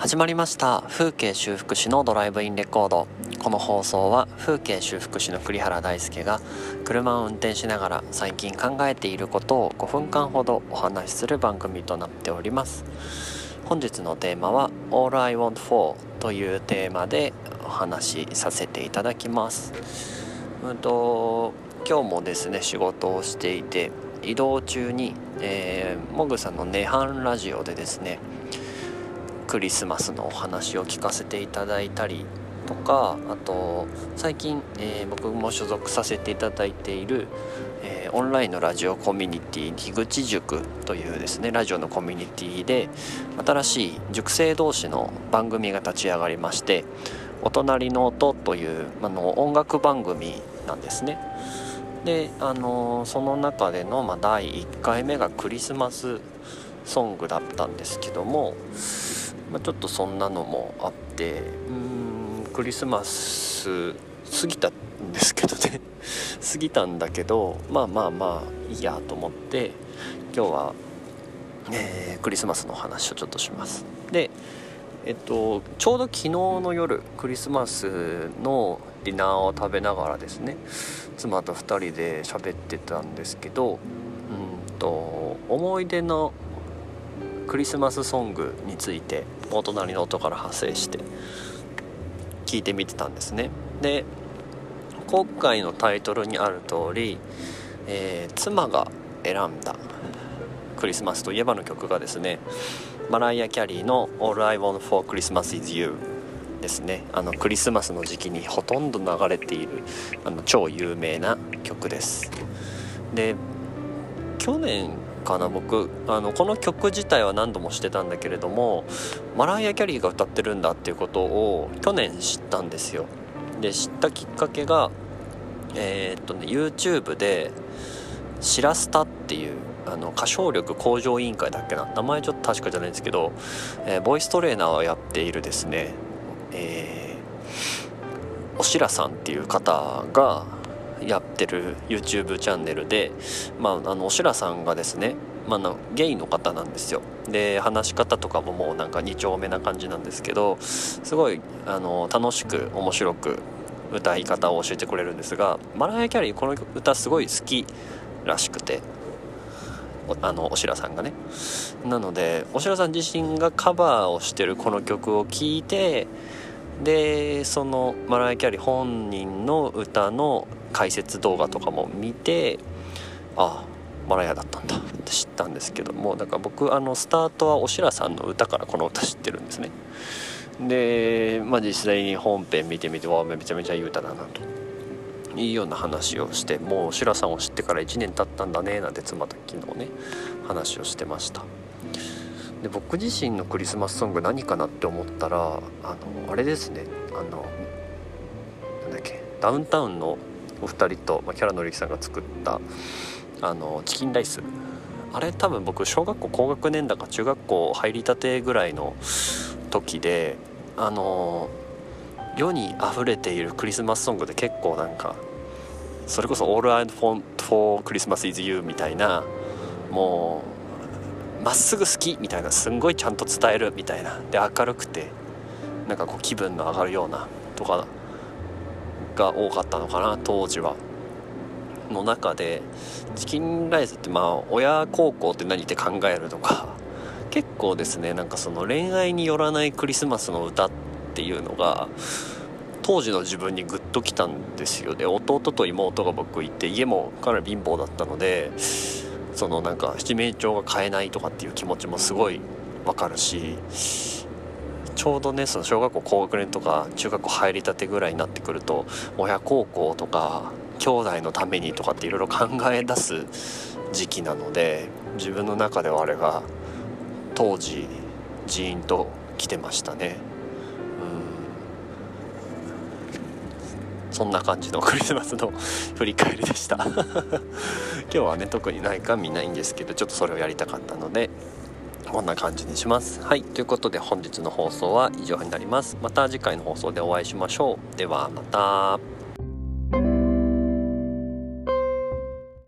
始まりました。風景修復師のドライブインレコード。この放送は風景修復師の栗原大輔が車を運転しながら最近考えていることを5分間ほどお話しする番組となっております。本日のテーマは「All I Want For」というテーマでお話しさせていただきます。うんと今日もですね仕事をしていて移動中に、えー、モグさんの「涅槃ラジオ」でですねクリスマスのお話を聞かせていただいたりとかあと最近、えー、僕も所属させていただいている、えー、オンラインのラジオコミュニティ樋口塾というですねラジオのコミュニティで新しい塾生同士の番組が立ち上がりまして「お隣の音」というあの音楽番組なんですね。であのその中での、まあ、第1回目がクリスマスソングだったんですけどもまあ、ちょっとそんなのもあってうんクリスマス過ぎたんですけどね。過ぎたんだけどまあまあまあいいやと思って今日は、えー、クリスマスの話をちょっとします。でえっとちょうど昨日の夜クリスマスのディナーを食べながらですね妻と2人で喋ってたんですけどうんと思い出のクリスマスソングについてお隣の音から派生して聞いてみてたんですね。で今回のタイトルにある通り、えー、妻が選んだクリスマスといえばの曲がですねマライア・キャリーの「All I Want for Christmas is You」ですね。あのクリスマスの時期にほとんど流れているあの超有名な曲です。で去年かな僕。あのこの曲自体は何度もしてたんだけれどもマライア・キャリーが歌ってるんだっていうことを去年知ったんですよ。で知ったきっかけがえー、っとね YouTube で「シラスタ」っていうあの歌唱力向上委員会だっけな？名前ちょっと確かじゃないんですけど、えー、ボイストレーナーをやっているですねえー、おしらさんっていう方がやってる YouTube チャンネルで、まあ、あのおしらさんがですね、まあ、ゲイの方なんですよ。で話し方とかももうなんか2丁目な感じなんですけどすごいあの楽しく面白く歌い方を教えてくれるんですがマライア・キャリーこの歌すごい好きらしくてあのおしらさんがね。なのでおしらさん自身がカバーをしてるこの曲を聴いてでそのマライ・キャリー本人の歌の解説動画とかも見てああマラヤだったんだって知ったんですけどもだから僕あのスタートはおしらさんの歌からこの歌知ってるんですね。で、まあ、実際に本編見てみてわあめちゃめちゃいい歌だなと。いうような話をしてもうおしらさんを知ってから1年経ったんだねなんて妻と昨日ね話をしてました。で僕自身のクリスマスソング何かなって思ったらあのあれですね。あのなんだっけ。ダウンタウンのお二人と、まあ、キャラのりきさんが作ったあのチキンライス。あれ多分僕小学校高学年だか中学校入りたてぐらいの時であの世に溢れているクリスマスソングで結構なんかそれこそ「All I Want for Christmas is You」みたいなもうまっすぐ好きみたいなすんごいちゃんと伝えるみたいなで明るくてなんかこう気分の上がるようなとかが多かったのかな当時は。の中でチキンライスってまあ親孝行って何って考えるとか結構ですねなんかその恋愛によらないクリスマスの歌っていうのが当時の自分にグッときたんですよで弟と妹が僕いて家もかなり貧乏だったのでそのなんか七面鳥が買えないとかっていう気持ちもすごいわかるしちょうどねその小学校高学年とか中学校入りたてぐらいになってくると親孝行とか兄弟のためにとかっていろいろ考え出す時期なので自分の中ではあれが当時ジーンと来てましたね。そんな感じのクリスマスの 振り返りでした。今日はね特にないか見ないんですけどちょっとそれをやりたかったのでこんな感じにします。はい。ということで本日の放送は以上になります。また次回の放送でお会いしましょう。ではまた。